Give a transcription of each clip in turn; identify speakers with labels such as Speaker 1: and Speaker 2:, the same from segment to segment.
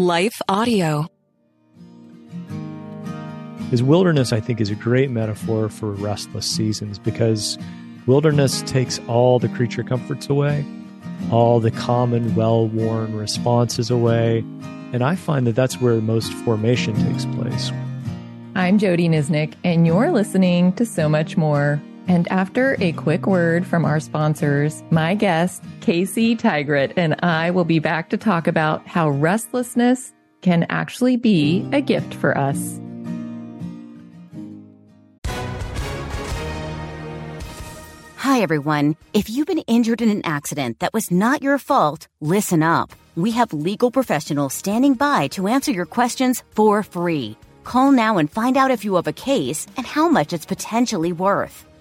Speaker 1: Life Audio.
Speaker 2: His wilderness, I think, is a great metaphor for restless seasons because wilderness takes all the creature comforts away, all the common, well worn responses away. And I find that that's where most formation takes place.
Speaker 3: I'm Jodie Niznik, and you're listening to So Much More. And after a quick word from our sponsors, my guest, Casey Tygrett, and I will be back to talk about how restlessness can actually be a gift for us.
Speaker 4: Hi, everyone. If you've been injured in an accident that was not your fault, listen up. We have legal professionals standing by to answer your questions for free. Call now and find out if you have a case and how much it's potentially worth.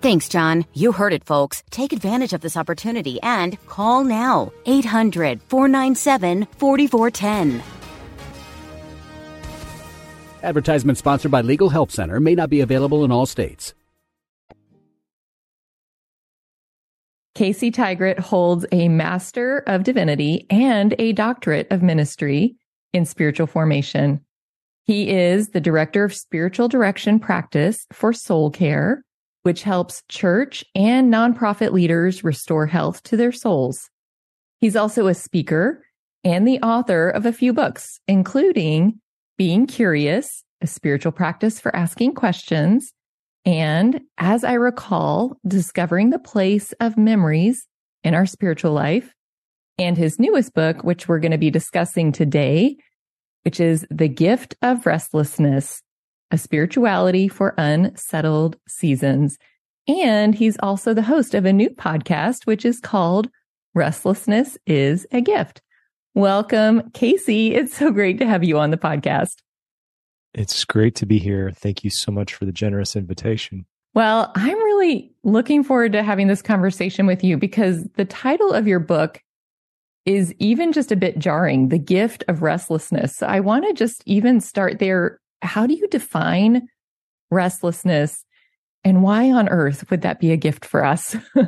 Speaker 4: Thanks, John. You heard it, folks. Take advantage of this opportunity and call now 800 497 4410.
Speaker 5: Advertisement sponsored by Legal Help Center may not be available in all states.
Speaker 3: Casey Tygrett holds a Master of Divinity and a Doctorate of Ministry in Spiritual Formation. He is the Director of Spiritual Direction Practice for Soul Care which helps church and nonprofit leaders restore health to their souls. He's also a speaker and the author of a few books, including Being Curious, a spiritual practice for asking questions, and as I recall, discovering the place of memories in our spiritual life, and his newest book, which we're going to be discussing today, which is The Gift of Restlessness a spirituality for unsettled seasons. And he's also the host of a new podcast, which is called Restlessness is a Gift. Welcome, Casey. It's so great to have you on the podcast.
Speaker 2: It's great to be here. Thank you so much for the generous invitation.
Speaker 3: Well, I'm really looking forward to having this conversation with you because the title of your book is even just a bit jarring The Gift of Restlessness. So I want to just even start there how do you define restlessness and why on earth would that be a gift for us?
Speaker 2: well,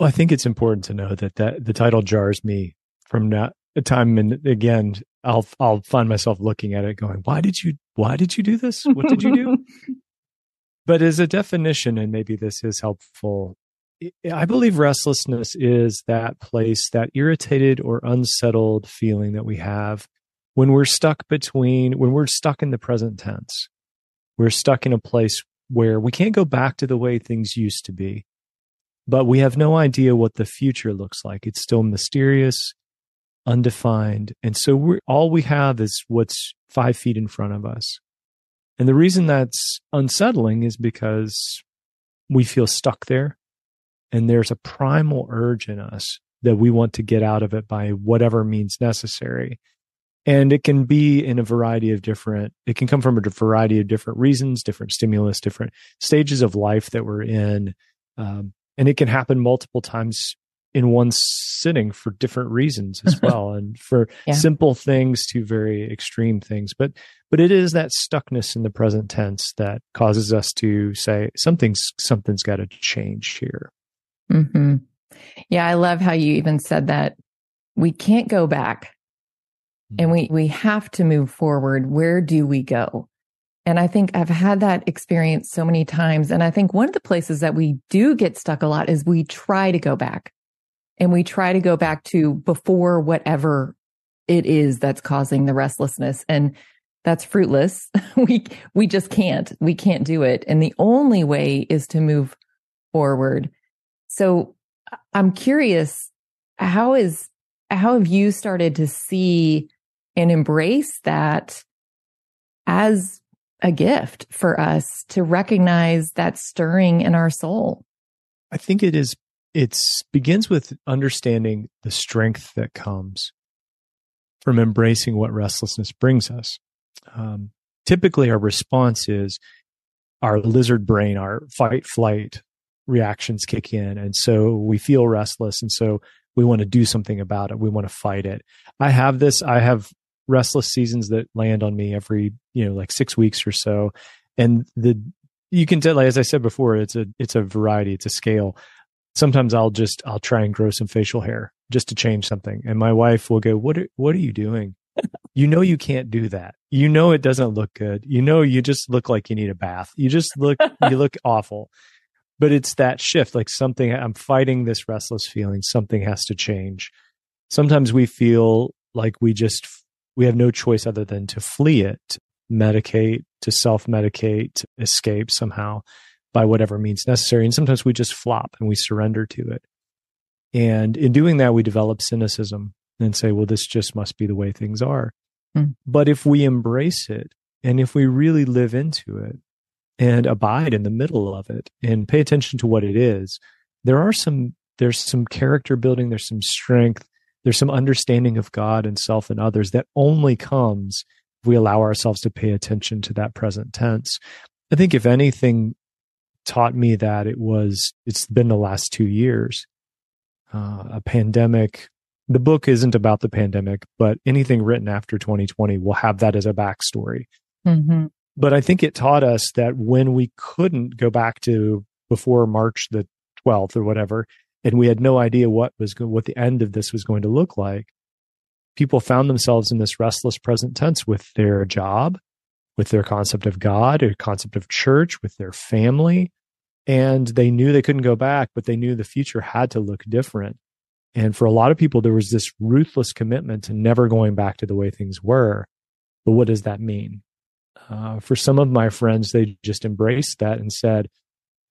Speaker 2: I think it's important to know that, that the title jars me from now time and again I'll I'll find myself looking at it going, why did you why did you do this? What did you do? but as a definition, and maybe this is helpful, I believe restlessness is that place, that irritated or unsettled feeling that we have when we're stuck between, when we're stuck in the present tense, we're stuck in a place where we can't go back to the way things used to be, but we have no idea what the future looks like. It's still mysterious, undefined. And so we're, all we have is what's five feet in front of us. And the reason that's unsettling is because we feel stuck there. And there's a primal urge in us that we want to get out of it by whatever means necessary and it can be in a variety of different it can come from a variety of different reasons different stimulus different stages of life that we're in um, and it can happen multiple times in one sitting for different reasons as well and for yeah. simple things to very extreme things but but it is that stuckness in the present tense that causes us to say something's something's got to change here
Speaker 3: mm-hmm. yeah i love how you even said that we can't go back and we, mm-hmm. we have to move forward. Where do we go? And I think I've had that experience so many times. And I think one of the places that we do get stuck a lot is we try to go back and we try to go back to before whatever it is that's causing the restlessness. And that's fruitless. we, we just can't, we can't do it. And the only way is to move forward. So uh, I'm curious, how is, how have you started to see and embrace that as a gift for us to recognize that stirring in our soul.
Speaker 2: I think it is it begins with understanding the strength that comes from embracing what restlessness brings us. um, typically our response is our lizard brain, our fight flight reactions kick in. And so we feel restless. And so we want to do something about it. We want to fight it. I have this, I have restless seasons that land on me every, you know, like six weeks or so. And the, you can tell, like, as I said before, it's a, it's a variety, it's a scale. Sometimes I'll just, I'll try and grow some facial hair just to change something. And my wife will go, what are, what are you doing? you know, you can't do that. You know, it doesn't look good. You know, you just look like you need a bath. You just look, you look awful but it's that shift like something i'm fighting this restless feeling something has to change sometimes we feel like we just we have no choice other than to flee it medicate to self-medicate escape somehow by whatever means necessary. And sometimes we just flop and we surrender to it. And in doing that we develop cynicism and say well this just must be the way things are. Mm. but if we embrace it and if we really live into it and abide in the middle of it and pay attention to what it is there are some there's some character building there's some strength there's some understanding of god and self and others that only comes if we allow ourselves to pay attention to that present tense i think if anything taught me that it was it's been the last two years uh, a pandemic the book isn't about the pandemic but anything written after 2020 will have that as a backstory mm-hmm. But I think it taught us that when we couldn't go back to before March the 12th or whatever, and we had no idea what was what the end of this was going to look like, people found themselves in this restless present tense with their job, with their concept of God, a concept of church, with their family. And they knew they couldn't go back, but they knew the future had to look different. And for a lot of people, there was this ruthless commitment to never going back to the way things were. But what does that mean? Uh, for some of my friends, they just embraced that and said,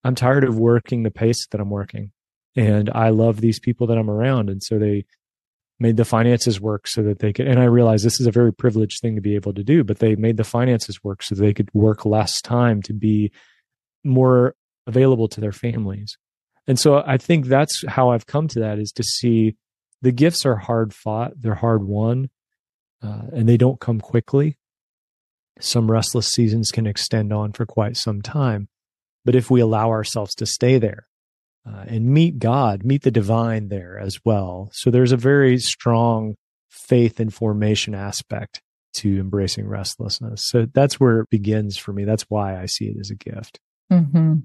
Speaker 2: I'm tired of working the pace that I'm working. And I love these people that I'm around. And so they made the finances work so that they could, and I realize this is a very privileged thing to be able to do, but they made the finances work so they could work less time to be more available to their families. And so I think that's how I've come to that is to see the gifts are hard fought, they're hard won, uh, and they don't come quickly. Some restless seasons can extend on for quite some time. But if we allow ourselves to stay there uh, and meet God, meet the divine there as well. So there's a very strong faith and formation aspect to embracing restlessness. So that's where it begins for me. That's why I see it as a gift.
Speaker 3: Mm-hmm.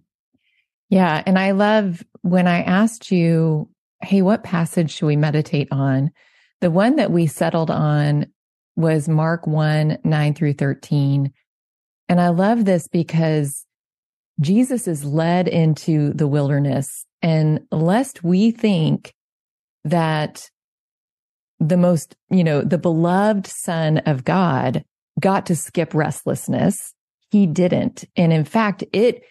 Speaker 3: Yeah. And I love when I asked you, hey, what passage should we meditate on? The one that we settled on was Mark 1, 9 through 13. And I love this because Jesus is led into the wilderness and lest we think that the most, you know, the beloved son of God got to skip restlessness. He didn't. And in fact, it,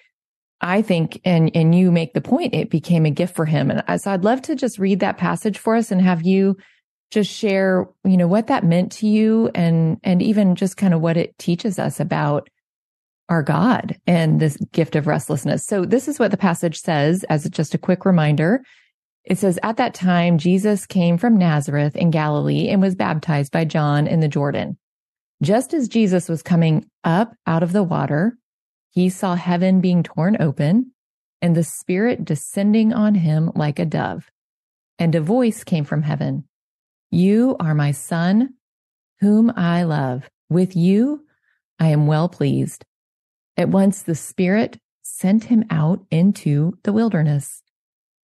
Speaker 3: I think, and, and you make the point, it became a gift for him. And so I'd love to just read that passage for us and have you just share, you know, what that meant to you and, and even just kind of what it teaches us about our God and this gift of restlessness. So this is what the passage says as just a quick reminder. It says, at that time, Jesus came from Nazareth in Galilee and was baptized by John in the Jordan. Just as Jesus was coming up out of the water, he saw heaven being torn open and the spirit descending on him like a dove. And a voice came from heaven. You are my son, whom I love. With you, I am well pleased. At once the Spirit sent him out into the wilderness.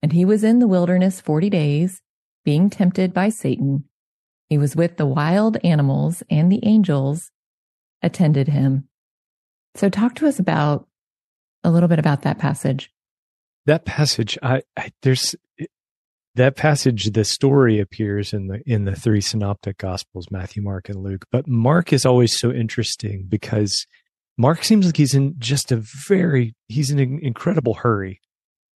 Speaker 3: And he was in the wilderness 40 days, being tempted by Satan. He was with the wild animals and the angels attended him. So talk to us about a little bit about that passage.
Speaker 2: That passage, I, I there's that passage the story appears in the in the three synoptic gospels matthew mark and luke but mark is always so interesting because mark seems like he's in just a very he's in an incredible hurry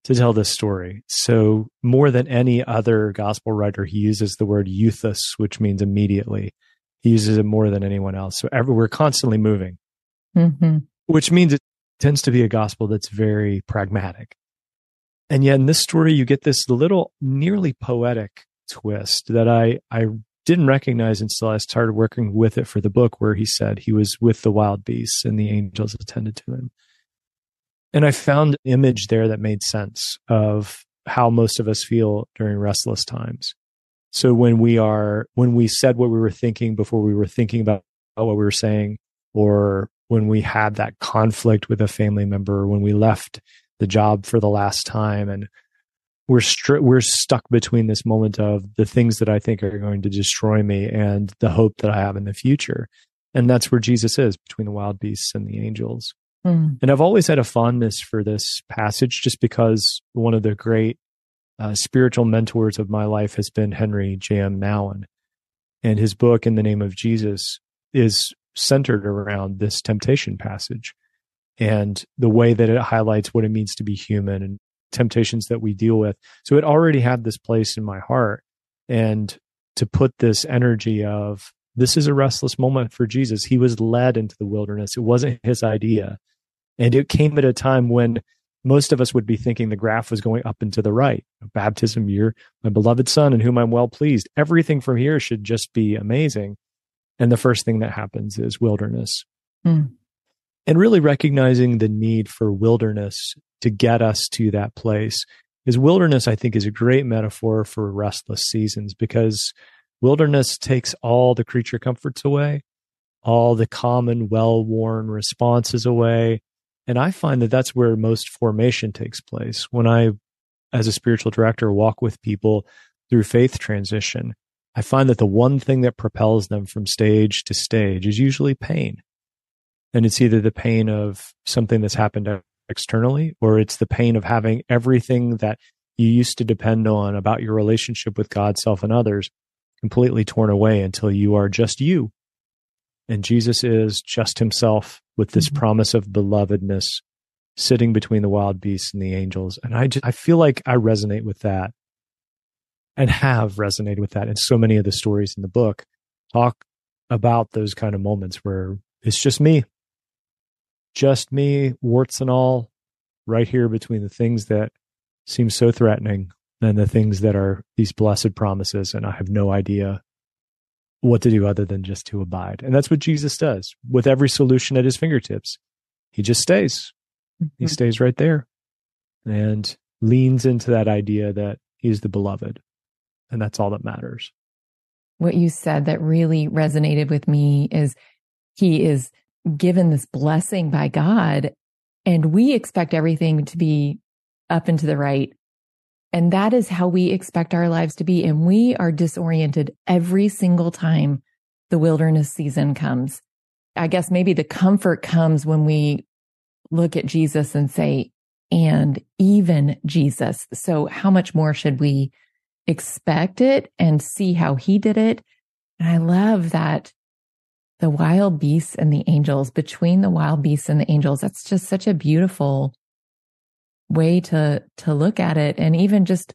Speaker 2: to tell this story. So more than any other gospel writer he uses the word euthus which means immediately. He uses it more than anyone else. So every, we're constantly moving mm-hmm. which means it tends to be a gospel that's very pragmatic. And yet in this story, you get this little nearly poetic twist that I, I didn't recognize until I started working with it for the book, where he said he was with the wild beasts and the angels attended to him. And I found an image there that made sense of how most of us feel during restless times. So when we are, when we said what we were thinking before we were thinking about what we were saying, or when we had that conflict with a family member, when we left the job for the last time and we're str- we're stuck between this moment of the things that I think are going to destroy me and the hope that I have in the future. And that's where Jesus is between the wild beasts and the angels. Mm. And I've always had a fondness for this passage just because one of the great uh, spiritual mentors of my life has been Henri J.M. Nouwen. And his book, In the Name of Jesus, is centered around this temptation passage and the way that it highlights what it means to be human and temptations that we deal with. So it already had this place in my heart. And to put this energy of this is a restless moment for Jesus. He was led into the wilderness. It wasn't his idea. And it came at a time when most of us would be thinking the graph was going up and to the right. Baptism, you're my beloved son in whom I'm well pleased. Everything from here should just be amazing. And the first thing that happens is wilderness. Mm. And really recognizing the need for wilderness to get us to that place. Is wilderness, I think, is a great metaphor for restless seasons because wilderness takes all the creature comforts away, all the common, well worn responses away. And I find that that's where most formation takes place. When I, as a spiritual director, walk with people through faith transition, I find that the one thing that propels them from stage to stage is usually pain. And it's either the pain of something that's happened externally, or it's the pain of having everything that you used to depend on about your relationship with God, self, and others completely torn away until you are just you. And Jesus is just himself with this mm-hmm. promise of belovedness sitting between the wild beasts and the angels. And I just, I feel like I resonate with that and have resonated with that. And so many of the stories in the book talk about those kind of moments where it's just me just me, warts and all, right here between the things that seem so threatening and the things that are these blessed promises. And I have no idea what to do other than just to abide. And that's what Jesus does with every solution at his fingertips. He just stays. Mm-hmm. He stays right there and leans into that idea that he's the beloved. And that's all that matters.
Speaker 3: What you said that really resonated with me is he is given this blessing by God and we expect everything to be up and to the right. And that is how we expect our lives to be. And we are disoriented every single time the wilderness season comes. I guess maybe the comfort comes when we look at Jesus and say, and even Jesus. So how much more should we expect it and see how he did it? And I love that the wild beasts and the angels, between the wild beasts and the angels. That's just such a beautiful way to, to look at it. And even just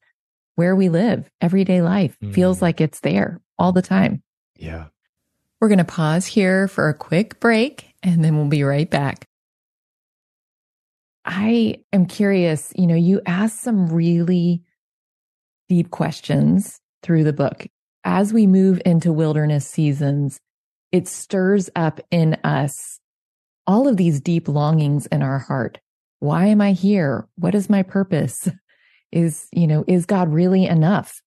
Speaker 3: where we live, everyday life mm. feels like it's there all the time.
Speaker 2: Yeah.
Speaker 3: We're going to pause here for a quick break and then we'll be right back. I am curious, you know, you asked some really deep questions through the book. As we move into wilderness seasons, it stirs up in us all of these deep longings in our heart. Why am I here? What is my purpose? Is, you know, is God really enough?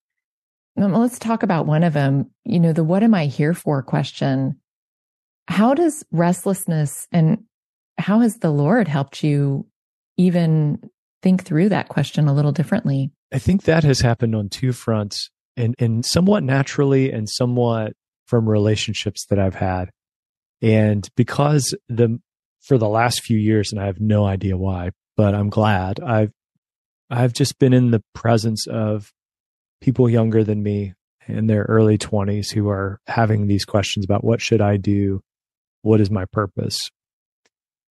Speaker 3: Let's talk about one of them. You know, the what am I here for question. How does restlessness and how has the Lord helped you even think through that question a little differently?
Speaker 2: I think that has happened on two fronts and, and somewhat naturally and somewhat from relationships that I've had. And because the, for the last few years, and I have no idea why, but I'm glad I've, I've just been in the presence of people younger than me in their early 20s who are having these questions about what should I do? What is my purpose?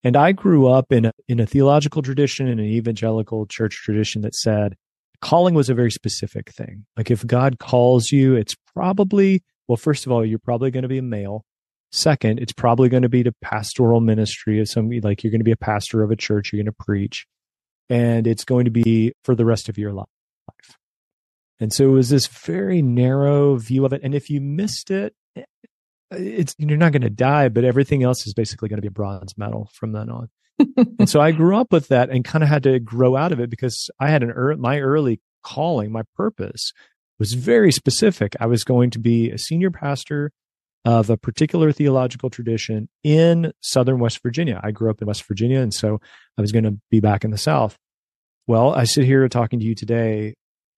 Speaker 2: And I grew up in a, in a theological tradition, in an evangelical church tradition that said calling was a very specific thing. Like if God calls you, it's probably well, first of all, you're probably going to be a male. Second, it's probably going to be to pastoral ministry of some like you're going to be a pastor of a church, you're going to preach, and it's going to be for the rest of your life. And so it was this very narrow view of it. And if you missed it, it's you're not going to die, but everything else is basically going to be a bronze medal from then on. and so I grew up with that and kind of had to grow out of it because I had an er- my early calling, my purpose was very specific. I was going to be a senior pastor of a particular theological tradition in southern West Virginia. I grew up in West Virginia, and so I was going to be back in the South. Well, I sit here talking to you today,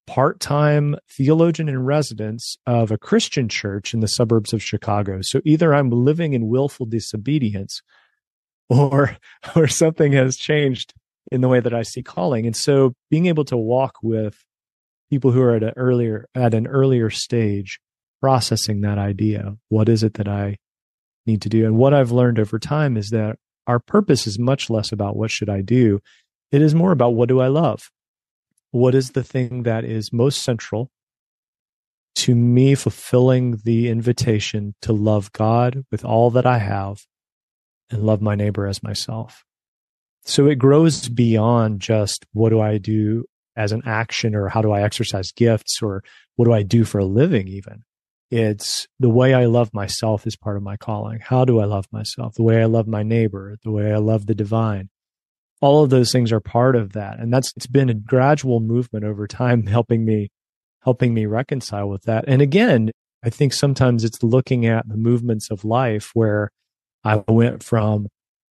Speaker 2: part time theologian in residence of a Christian church in the suburbs of Chicago. So either I'm living in willful disobedience or, or something has changed in the way that I see calling. And so being able to walk with people who are at an earlier, at an earlier stage, processing that idea. What is it that I need to do? And what I've learned over time is that our purpose is much less about what should I do. It is more about what do I love? What is the thing that is most central to me fulfilling the invitation to love God with all that I have and love my neighbor as myself? So it grows beyond just what do I do as an action or how do I exercise gifts or what do I do for a living even? It's the way I love myself is part of my calling. How do I love myself? The way I love my neighbor, the way I love the divine. All of those things are part of that. And that's, it's been a gradual movement over time helping me, helping me reconcile with that. And again, I think sometimes it's looking at the movements of life where I went from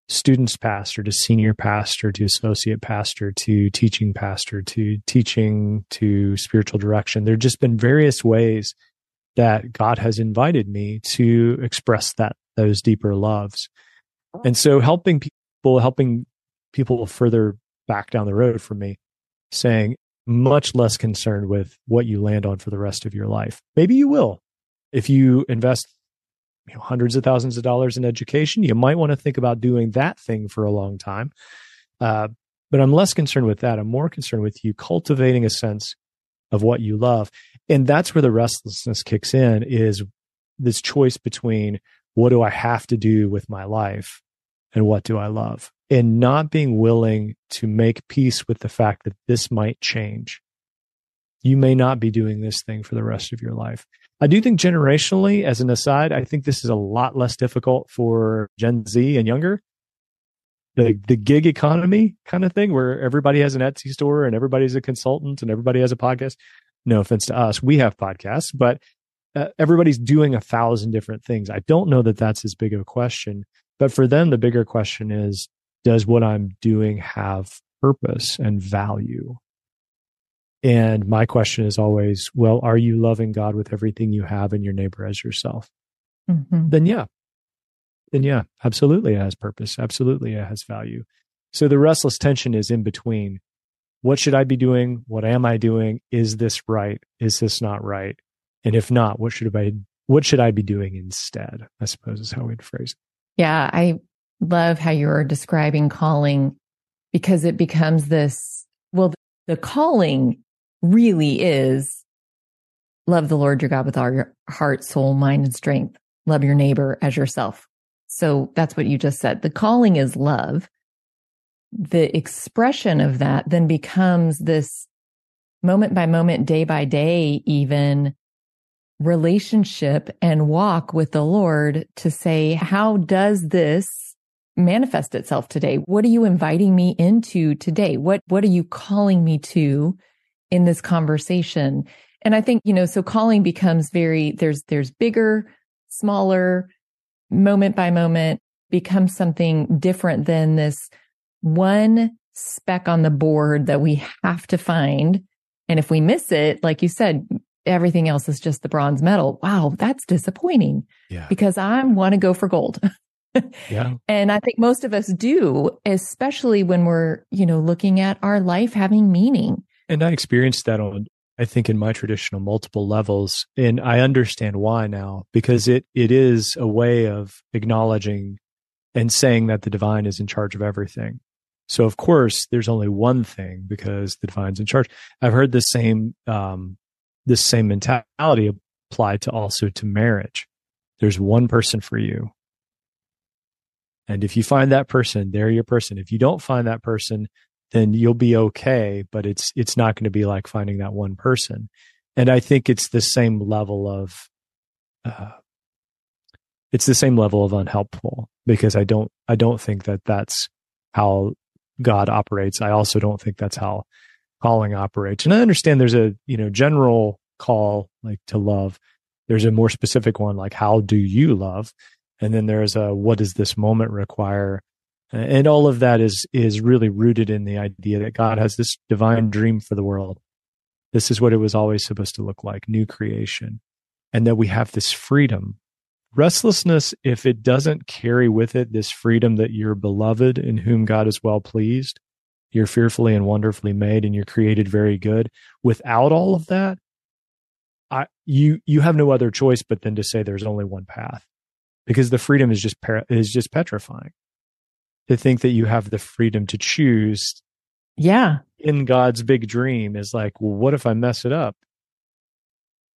Speaker 2: students pastor to senior pastor to associate pastor to teaching pastor to teaching to spiritual direction. There have just been various ways that God has invited me to express that those deeper loves. And so helping people, helping people further back down the road from me, saying much less concerned with what you land on for the rest of your life. Maybe you will. If you invest you know, hundreds of thousands of dollars in education, you might want to think about doing that thing for a long time. Uh, but I'm less concerned with that. I'm more concerned with you cultivating a sense of what you love. And that's where the restlessness kicks in is this choice between what do I have to do with my life and what do I love? And not being willing to make peace with the fact that this might change. You may not be doing this thing for the rest of your life. I do think generationally, as an aside, I think this is a lot less difficult for Gen Z and younger. The the gig economy kind of thing where everybody has an Etsy store and everybody's a consultant and everybody has a podcast. No offense to us, we have podcasts, but uh, everybody's doing a thousand different things. I don't know that that's as big of a question, but for them, the bigger question is, does what I'm doing have purpose and value? And my question is always, well, are you loving God with everything you have and your neighbor as yourself? Mm-hmm. Then yeah. Then yeah, absolutely it has purpose. Absolutely it has value. So the restless tension is in between. What should I be doing? What am I doing? Is this right? Is this not right? And if not, what should I what should I be doing instead? I suppose is how we'd phrase it.
Speaker 3: Yeah, I love how you're describing calling because it becomes this well the calling really is love the Lord your God with all your heart, soul, mind, and strength. Love your neighbor as yourself. So that's what you just said. The calling is love. The expression of that then becomes this moment by moment, day by day, even relationship and walk with the Lord to say, how does this manifest itself today? What are you inviting me into today? What, what are you calling me to in this conversation. And I think, you know, so calling becomes very, there's, there's bigger, smaller, moment by moment becomes something different than this one speck on the board that we have to find. And if we miss it, like you said, everything else is just the bronze medal. Wow, that's disappointing. Yeah. Because I want to go for gold. yeah. And I think most of us do, especially when we're, you know, looking at our life having meaning.
Speaker 2: And I experienced that on, I think, in my traditional multiple levels. And I understand why now, because it, it is a way of acknowledging and saying that the divine is in charge of everything. So of course, there's only one thing because the divine's in charge. I've heard the same, um, this same mentality applied to also to marriage. There's one person for you. And if you find that person, they're your person. If you don't find that person, then you'll be okay but it's it's not going to be like finding that one person And I think it's the same level of, uh, it's the same level of unhelpful because I don't, I don't think that that's how God operates. I also don't think that's how calling operates. And I understand there's a, you know, general call like to love. There's a more specific one like how do you love? And then there's a what does this moment require? Uh, and all of that is is really rooted in the idea that God has this divine dream for the world. This is what it was always supposed to look like, new creation. And that we have this freedom. Restlessness, if it doesn't carry with it this freedom that you're beloved in whom God is well pleased, you're fearfully and wonderfully made and you're created very good. Without all of that, I, you you have no other choice but then to say there's only one path because the freedom is just is just petrifying to think that you have the freedom to choose
Speaker 3: yeah.
Speaker 2: in god's big dream is like well what if i mess it up?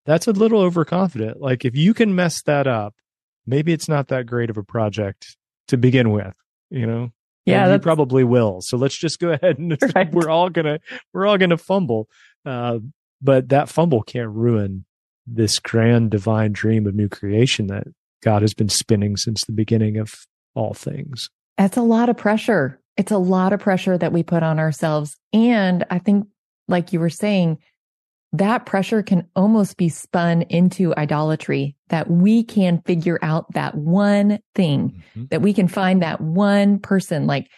Speaker 2: That's a little overconfident. Like if you can mess that up maybe it's not that great of a project to begin with you know?
Speaker 3: Yeah
Speaker 2: you probably will. So let's just go ahead and right. we're all gonna we're all gonna fumble. Uh, but that fumble can't ruin this grand divine dream of new creation that God has been spinning since the beginning of all things.
Speaker 3: That's a lot of pressure. It's a lot of pressure that we put on ourselves. And I think, like you were saying, that pressure can almost be spun into idolatry that we can figure out that one thing, mm-hmm. that we can find that one person. Like,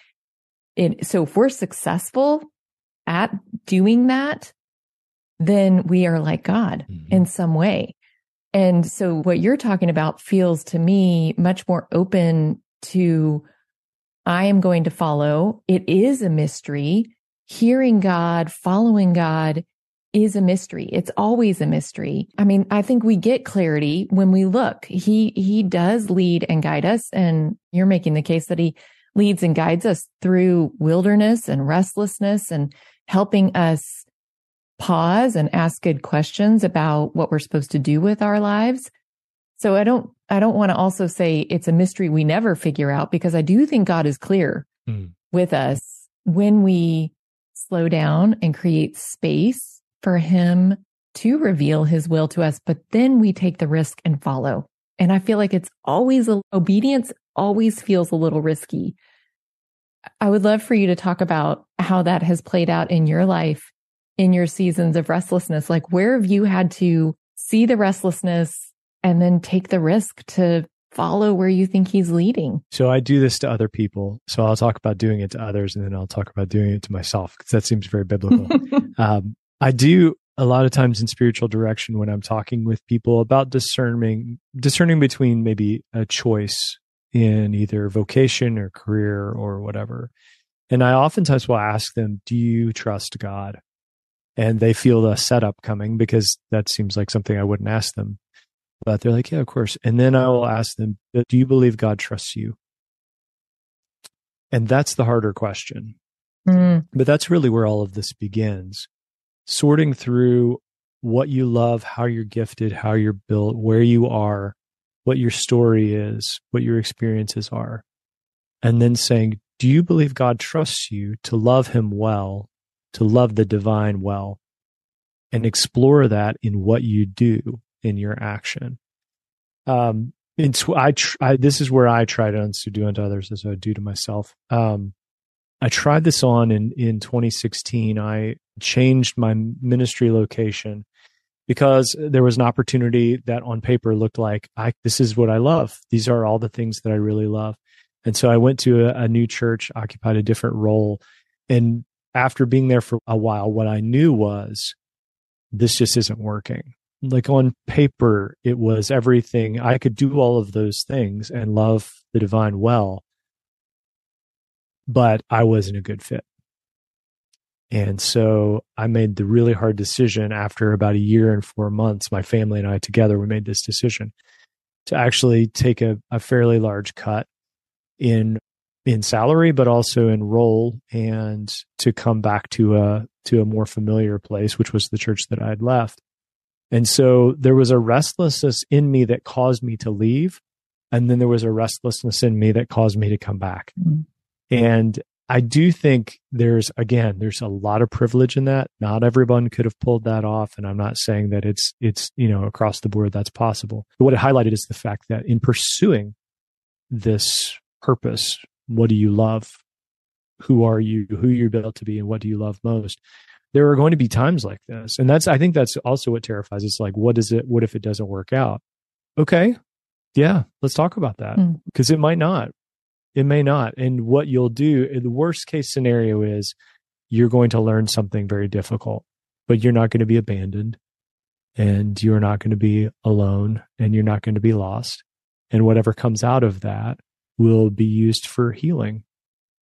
Speaker 3: it, so if we're successful at doing that, then we are like God mm-hmm. in some way. And so what you're talking about feels to me much more open to I am going to follow. It is a mystery. Hearing God, following God is a mystery. It's always a mystery. I mean, I think we get clarity when we look. He he does lead and guide us and you're making the case that he leads and guides us through wilderness and restlessness and helping us pause and ask good questions about what we're supposed to do with our lives. So I don't, I don't want to also say it's a mystery we never figure out because I do think God is clear mm. with us when we slow down and create space for him to reveal his will to us, but then we take the risk and follow. And I feel like it's always a, obedience always feels a little risky. I would love for you to talk about how that has played out in your life in your seasons of restlessness? Like, where have you had to see the restlessness and then take the risk to follow where you think he's leading?
Speaker 2: So I do this to other people. So I'll talk about doing it to others and then I'll talk about doing it to myself because that seems very biblical. um, I do a lot of times in spiritual direction when I'm talking with people about discerning, discerning between maybe a choice in either vocation or career or whatever. And I oftentimes will ask them, do you trust God? and they feel the setup coming because that seems like something I wouldn't ask them. But they're like, yeah, of course. And then I will ask them, do you believe God trusts you? And that's the harder question. Mm. But that's really where all of this begins. Sorting through what you love, how you're gifted, how you're built, where you are, what your story is, what your experiences are. And then saying, do you believe God trusts you to love him well to love the divine well and explore that in what you do in your action. Um, tw- I, tr- I, this is where I try to do unto others as I do to myself. Um, I tried this on in, in 2016. I changed my ministry location because there was an opportunity that on paper looked like I, this is what I love. These are all the things that I really love. And so I went to a, a new church, occupied a different role and after being there for a while, what I knew was this just isn't working. Like on paper, it was everything. I could do all of those things and love the divine well, but I wasn't a good fit. And so I made the really hard decision after about a year and four months, my family and I together, we made this decision to actually take a, a fairly large cut in in salary, but also in role and to come back to a, to a more familiar place, which was the church that I had left. And so there was a restlessness in me that caused me to leave. And then there was a restlessness in me that caused me to come back. Mm-hmm. And I do think there's again there's a lot of privilege in that. Not everyone could have pulled that off, and I'm not saying that it's it's you know across the board that's possible. But what it highlighted is the fact that in pursuing this purpose, what do you love? Who are you? Who you're built to be, and what do you love most? There are going to be times like this, and that's I think that's also what terrifies. It's like, what is it? What if it doesn't work out? Okay, yeah, let's talk about that because mm. it might not. It may not. And what you'll do, the worst case scenario is you're going to learn something very difficult, but you're not going to be abandoned and you're not going to be alone and you're not going to be lost. And whatever comes out of that will be used for healing.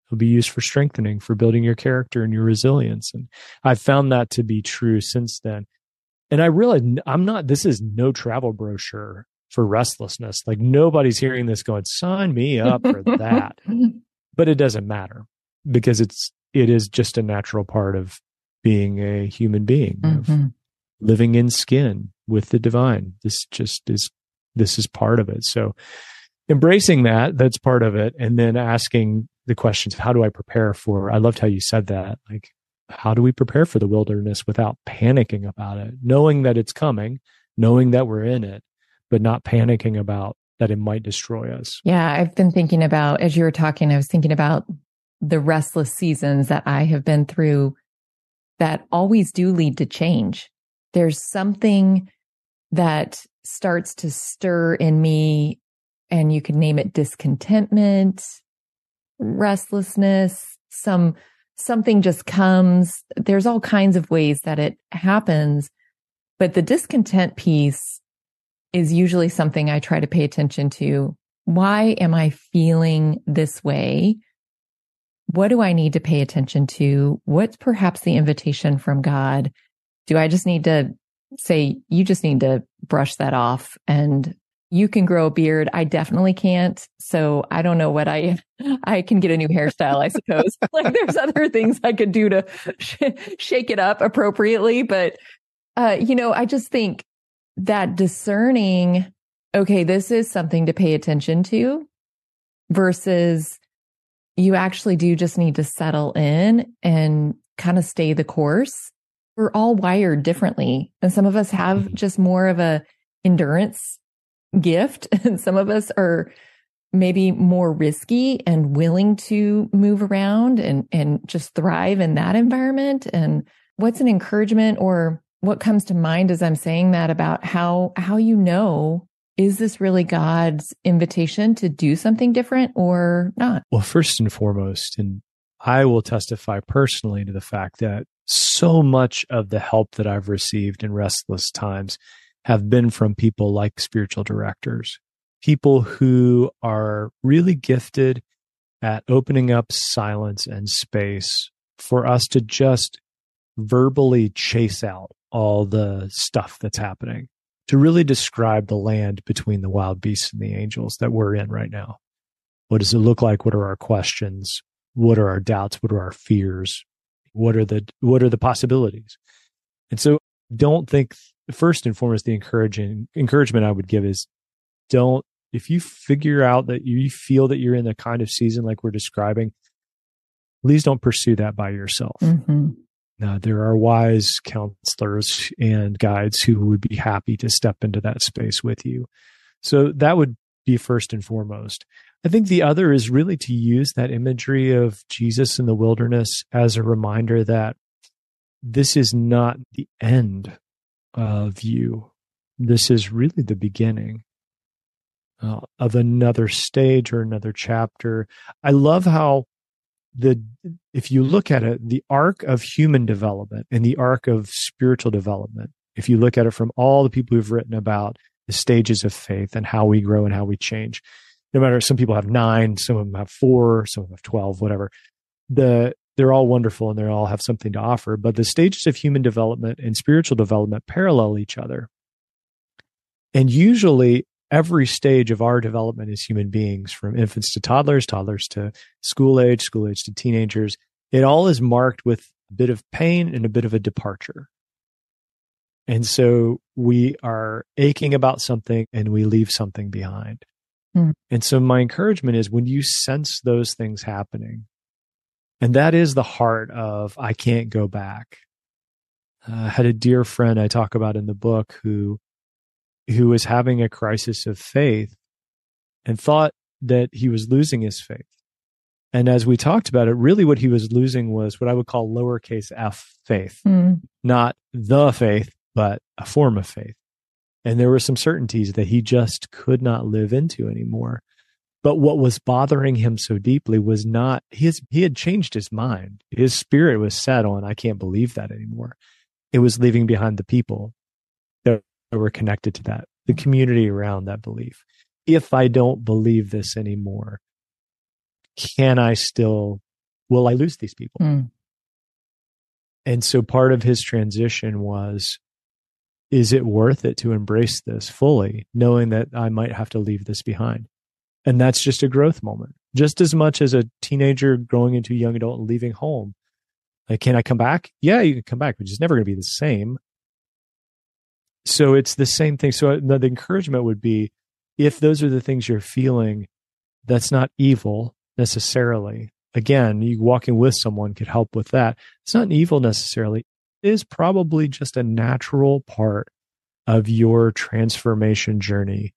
Speaker 2: It'll be used for strengthening, for building your character and your resilience. And I've found that to be true since then. And I realize I'm not, this is no travel brochure for restlessness. Like nobody's hearing this going, sign me up for that. but it doesn't matter because it's, it is just a natural part of being a human being, mm-hmm. of living in skin with the divine. This just is, this is part of it. So embracing that, that's part of it. And then asking the questions of how do I prepare for, I loved how you said that. Like, how do we prepare for the wilderness without panicking about it, knowing that it's coming, knowing that we're in it, but not panicking about that it might destroy us.
Speaker 3: Yeah, I've been thinking about, as you were talking, I was thinking about the restless seasons that I have been through that always do lead to change. There's something that starts to stir in me, and you can name it discontentment, restlessness, some something just comes. There's all kinds of ways that it happens. But the discontent piece is usually something I try to pay attention to. Why am I feeling this way? What do I need to pay attention to? What's perhaps the invitation from God? Do I just need to say, you just need to brush that off and you can grow a beard. I definitely can't. So I don't know what I, I can get a new hairstyle, I suppose. like there's other things I could do to sh- shake it up appropriately. But, uh, you know, I just think that discerning, okay, this is something to pay attention to versus you actually do just need to settle in and kind of stay the course. We're all wired differently. And some of us have mm-hmm. just more of a endurance gift and some of us are maybe more risky and willing to move around and, and just thrive in that environment. And what's an encouragement or what comes to mind as I'm saying that about how how you know is this really God's invitation to do something different or not?
Speaker 2: Well, first and foremost, and I will testify personally to the fact that so much of the help that I've received in restless times have been from people like spiritual directors, people who are really gifted at opening up silence and space for us to just verbally chase out all the stuff that's happening to really describe the land between the wild beasts and the angels that we're in right now. What does it look like? What are our questions? What are our doubts? What are our fears? What are the what are the possibilities? And so don't think first and foremost the encouraging encouragement I would give is don't if you figure out that you feel that you're in the kind of season like we're describing, please don't pursue that by yourself. Mm-hmm. Uh, there are wise counselors and guides who would be happy to step into that space with you. So that would be first and foremost. I think the other is really to use that imagery of Jesus in the wilderness as a reminder that this is not the end of you. This is really the beginning uh, of another stage or another chapter. I love how the if you look at it the arc of human development and the arc of spiritual development if you look at it from all the people who've written about the stages of faith and how we grow and how we change no matter some people have nine some of them have four some of them have 12 whatever the they're all wonderful and they all have something to offer but the stages of human development and spiritual development parallel each other and usually every stage of our development as human beings, from infants to toddlers, toddlers to school age, school age to teenagers, it all is marked with a bit of pain and a bit of a departure. And so we are aching about something and we leave something behind. Mm. And so my encouragement is when you sense those things happening, And that is the heart of I can't go back. Uh, I had a dear friend I talk about in the book who who was having a crisis of faith and thought that he was losing his faith. And as we talked about it, really what he was losing was what I would call lowercase f faith, mm. not the faith, but a form of faith. And there were some certainties that he just could not live into anymore. But what was bothering him so deeply was not his, he had changed his mind. His spirit was set on, I can't believe that anymore. It was leaving behind the people that were connected to that, the community around that belief. If I don't believe this anymore, can I still, will I lose these people? Mm. And so part of his transition was, is it worth it to embrace this fully, knowing that I might have to leave this behind? And that's just a growth moment, just as much as a teenager growing into a young adult and leaving home. Like, can I come back? Yeah, you can come back, but it's never going to be the same. So it's the same thing. So the, the encouragement would be if those are the things you're feeling, that's not evil necessarily. Again, you walking with someone could help with that. It's not evil necessarily. It is probably just a natural part of your transformation journey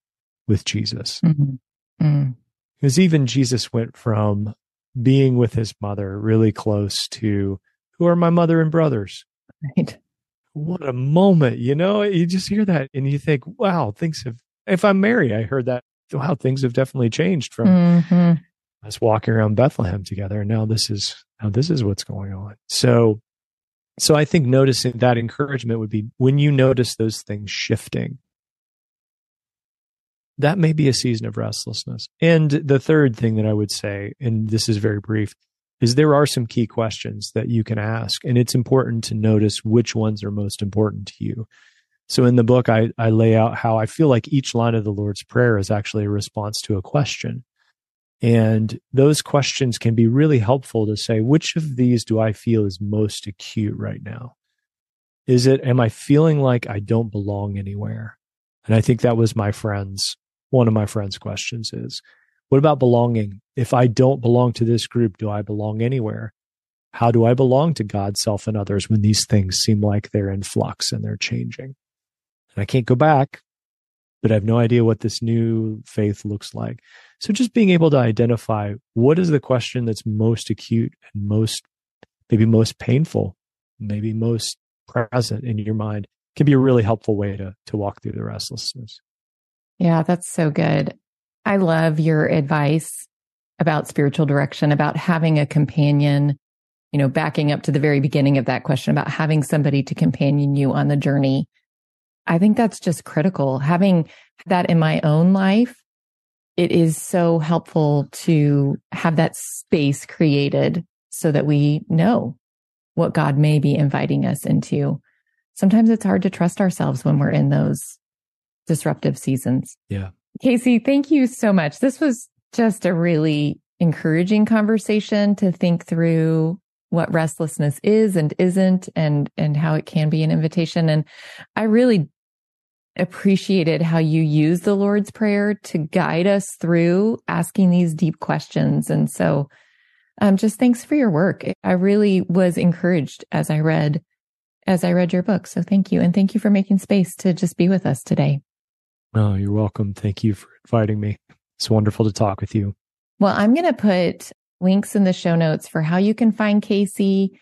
Speaker 2: with Jesus. Mm-hmm. Mm. Because even Jesus went from being with his mother really close to who are my mother and brothers. Right. What a moment, you know, you just hear that and you think, wow, things have, if I'm Mary, I heard that, wow, things have definitely changed from mm-hmm us walking around Bethlehem together. And now this is now this is what's going on. So so I think noticing that encouragement would be when you notice those things shifting. That may be a season of restlessness. And the third thing that I would say, and this is very brief, is there are some key questions that you can ask. And it's important to notice which ones are most important to you. So in the book, I, I lay out how I feel like each line of the Lord's Prayer is actually a response to a question. And those questions can be really helpful to say, which of these do I feel is most acute right now? Is it, am I feeling like I don't belong anywhere? And I think that was my friend's, one of my friend's questions is, what about belonging? If I don't belong to this group, do I belong anywhere? How do I belong to God, self, and others when these things seem like they're in flux and they're changing? And I can't go back, but I have no idea what this new faith looks like. So just being able to identify what is the question that's most acute and most, maybe most painful, maybe most present in your mind can be a really helpful way to, to walk through the restlessness.
Speaker 3: Yeah, that's so good. I love your advice about spiritual direction, about having a companion, you know, backing up to the very beginning of that question about having somebody to companion you on the journey. I think that's just critical. Having that in my own life it is so helpful to have that space created so that we know what God may be inviting us into. Sometimes it's hard to trust ourselves when we're in those disruptive seasons.
Speaker 2: Yeah.
Speaker 3: Casey, thank you so much. This was just a really encouraging conversation to think through what restlessness is and isn't and and how it can be an invitation and I really appreciated how you use the Lord's Prayer to guide us through asking these deep questions. And so, um, just thanks for your work. I really was encouraged as I read, as I read your book. So thank you. And thank you for making space to just be with us today.
Speaker 2: Oh, you're welcome. Thank you for inviting me. It's wonderful to talk with you.
Speaker 3: Well, I'm going to put links in the show notes for how you can find Casey,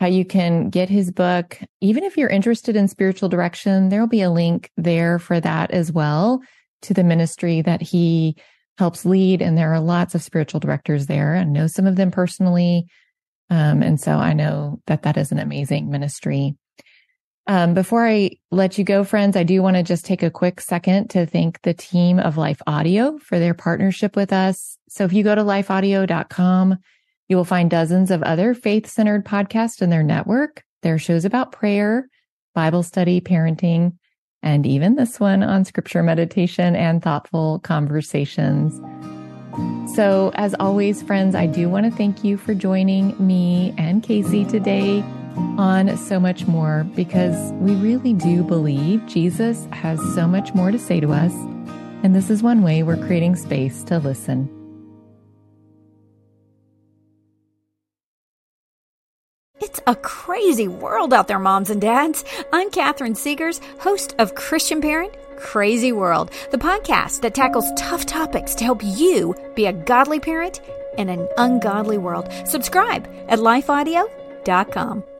Speaker 3: how you can get his book. Even if you're interested in spiritual direction, there'll be a link there for that as well to the ministry that he helps lead. And there are lots of spiritual directors there. I know some of them personally. Um, and so I know that that is an amazing ministry. Um, before I let you go, friends, I do want to just take a quick second to thank the team of Life Audio for their partnership with us. So if you go to lifeaudio.com, you will find dozens of other faith centered podcasts in their network. There are shows about prayer, Bible study, parenting, and even this one on scripture meditation and thoughtful conversations. So, as always, friends, I do want to thank you for joining me and Casey today on So Much More because we really do believe Jesus has so much more to say to us. And this is one way we're creating space to listen.
Speaker 1: It's a crazy world out there, moms and dads. I'm Catherine Segars, host of Christian Parent Crazy World, the podcast that tackles tough topics to help you be a godly parent in an ungodly world. Subscribe at lifeaudio.com.